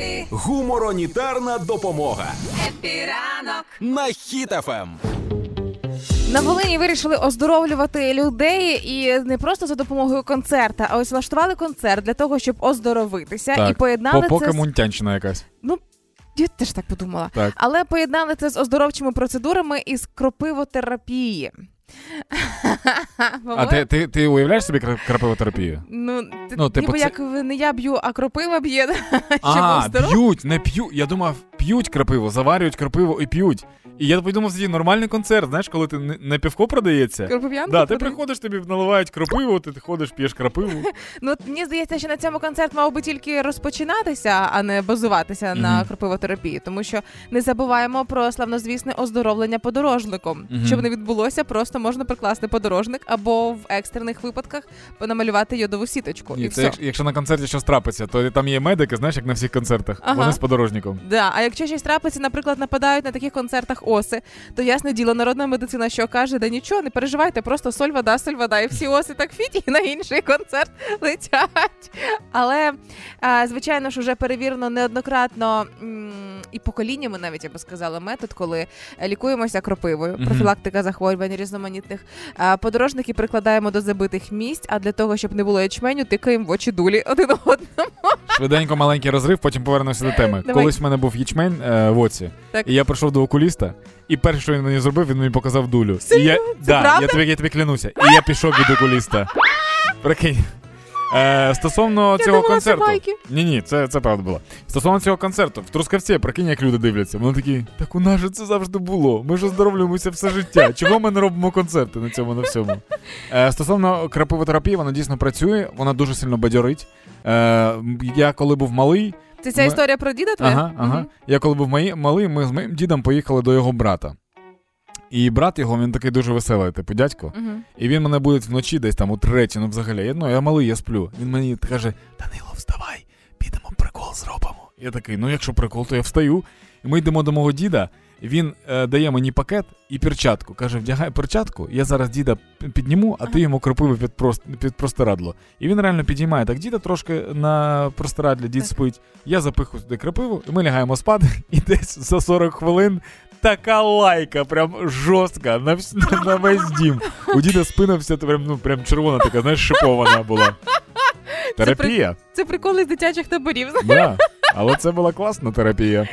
Happy, Гуморонітарна допомога Happy ранок. на Ем. Хіт-ФМ. На Волині вирішили оздоровлювати людей і не просто за допомогою концерта, а ось влаштували концерт для того, щоб оздоровитися, і поєднали По- це з... мунтянщина якась. Ну, я теж так подумала. Так. Але поєднали це з оздоровчими процедурами із кропивотерапії. А ти, ти, ти уявляєш собі кра- крапивотерапію? Ну, ти, Ну, типу, ніби як не я б'ю, а кропива б'є. А, б'ють, не п'ють. Я думав, п'ють крапиву, заварюють крапиву і п'ють. І я подумав, тоді нормальний концерт, знаєш, коли ти не, півко продається. Кропив'янку Да, ти приходиш, тобі наливають крапиву, ти ходиш, п'єш крапиву. Ну, мені здається, що на цьому концерт мав би тільки розпочинатися, а не базуватися на кропивотерапії. Тому що не забуваємо про славнозвісне оздоровлення подорожником. Щоб не відбулося, просто можна прикласти подорожник або в екстрених випадках намалювати йодову сіточку. і це якщо, якщо на концерті щось трапиться, то там є медики, знаєш, як на всіх концертах. Ага. Вони з подорожником. Да, а якщо щось трапиться, наприклад, нападають на таких концертах оси, то ясне діло, народна медицина, що каже, да нічого, не переживайте, просто соль, вода, соль, вода, і всі оси так фіті, і на інший концерт летять. Але, звичайно ж, уже перевірено неоднократно і поколіннями, навіть я би сказала, метод, коли лікуємося кропивою, профілактика захворювань різноманітних. Подорожники прикладаємо до забитих місць, а для того, щоб не було ячменю, тикаємо в очі дулі один одному. Швиденько маленький розрив, потім повернемося до теми. Давай. Колись в мене був ячмень е, в оці, Так. і я прийшов до окуліста, і перше, що він мені зробив, він мені показав дулю. І я, да, я, тобі, я тобі клянуся. І я пішов від окуліста. Прикинь. Е, стосовно Я цього думала, це концерту. байки. Ні, ні, це, це правда було. Стосовно цього концерту, в Трускавці, прикинь, як люди дивляться. Вони такі, так у нас же це завжди було. Ми ж оздоровлюємося все життя. Чого ми не робимо концерти на цьому на всьому? Е, стосовно крапивотерапії, вона дійсно працює, вона дуже сильно бадьорить. Е, я коли був малий, Це ця Ми- історія про діда твоя? Ага, ага. Угу. Я коли був мої- малий, ми з моїм дідом поїхали до його брата. І брат його, він такий дуже веселий, типу, дядько. Мгм. І він мене буде вночі десь там у третій, ну взагалі. Я, ну, я малий, я сплю. Він мені каже: Данило, Я такий, ну якщо прикол, то я встаю. І ми йдемо до мого діда. Він е, дає мені пакет і перчатку. Каже: вдягай перчатку, я зараз діда підніму, а ти йому кропиву під, прост, під простирадло. І він реально підіймає так діда трошки на простирадлі, дід спить. Я запихую туди крапиву, і ми лягаємо спати, і десь за 40 хвилин. Така лайка, прям жорстка, на, вс- на весь дім. У діда спина вся прям, ну, прям червона така, знаєш, шипована була. Терапія. Це приколи з дитячих таборів. Да. Але це була класна терапія.